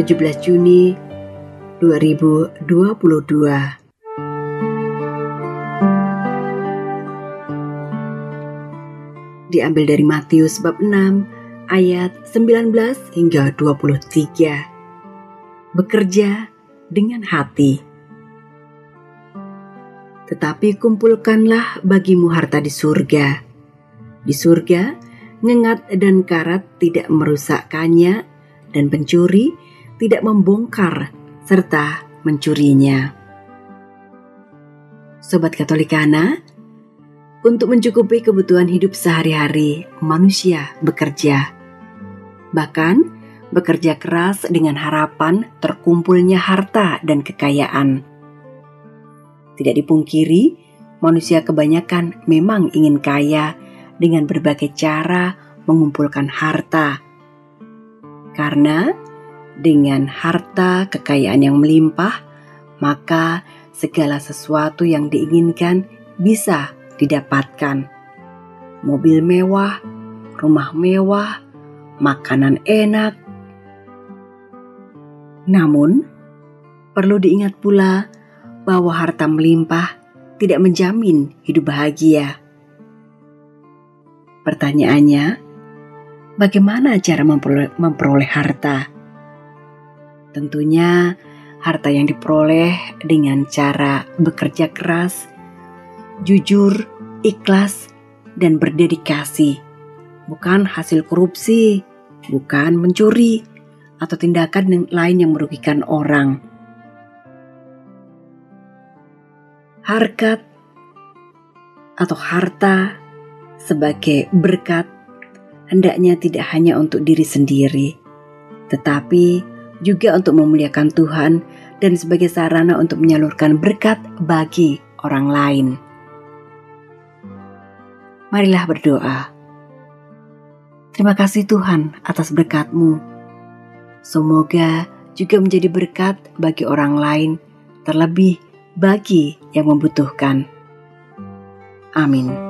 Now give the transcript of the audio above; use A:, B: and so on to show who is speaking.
A: 17 Juni 2022 diambil dari Matius bab 6 ayat 19 hingga 23. Bekerja dengan hati. Tetapi kumpulkanlah bagimu harta di surga. Di surga, ngengat dan karat tidak merusakkannya dan pencuri tidak membongkar serta mencurinya. Sobat Katolikana, untuk mencukupi kebutuhan hidup sehari-hari, manusia bekerja. Bahkan, bekerja keras dengan harapan terkumpulnya harta dan kekayaan. Tidak dipungkiri, manusia kebanyakan memang ingin kaya dengan berbagai cara mengumpulkan harta. Karena dengan harta kekayaan yang melimpah, maka segala sesuatu yang diinginkan bisa didapatkan. Mobil mewah, rumah mewah, makanan enak. Namun, perlu diingat pula bahwa harta melimpah tidak menjamin hidup bahagia. Pertanyaannya, bagaimana cara memperoleh, harta? Tentunya, harta yang diperoleh dengan cara bekerja keras jujur, ikhlas, dan berdedikasi, bukan hasil korupsi, bukan mencuri, atau tindakan lain yang merugikan orang. Harkat atau harta sebagai berkat hendaknya tidak hanya untuk diri sendiri, tetapi juga untuk memuliakan Tuhan dan sebagai sarana untuk menyalurkan berkat bagi orang lain. Marilah berdoa. Terima kasih Tuhan atas berkat-Mu. Semoga juga menjadi berkat bagi orang lain, terlebih bagi yang membutuhkan. Amin.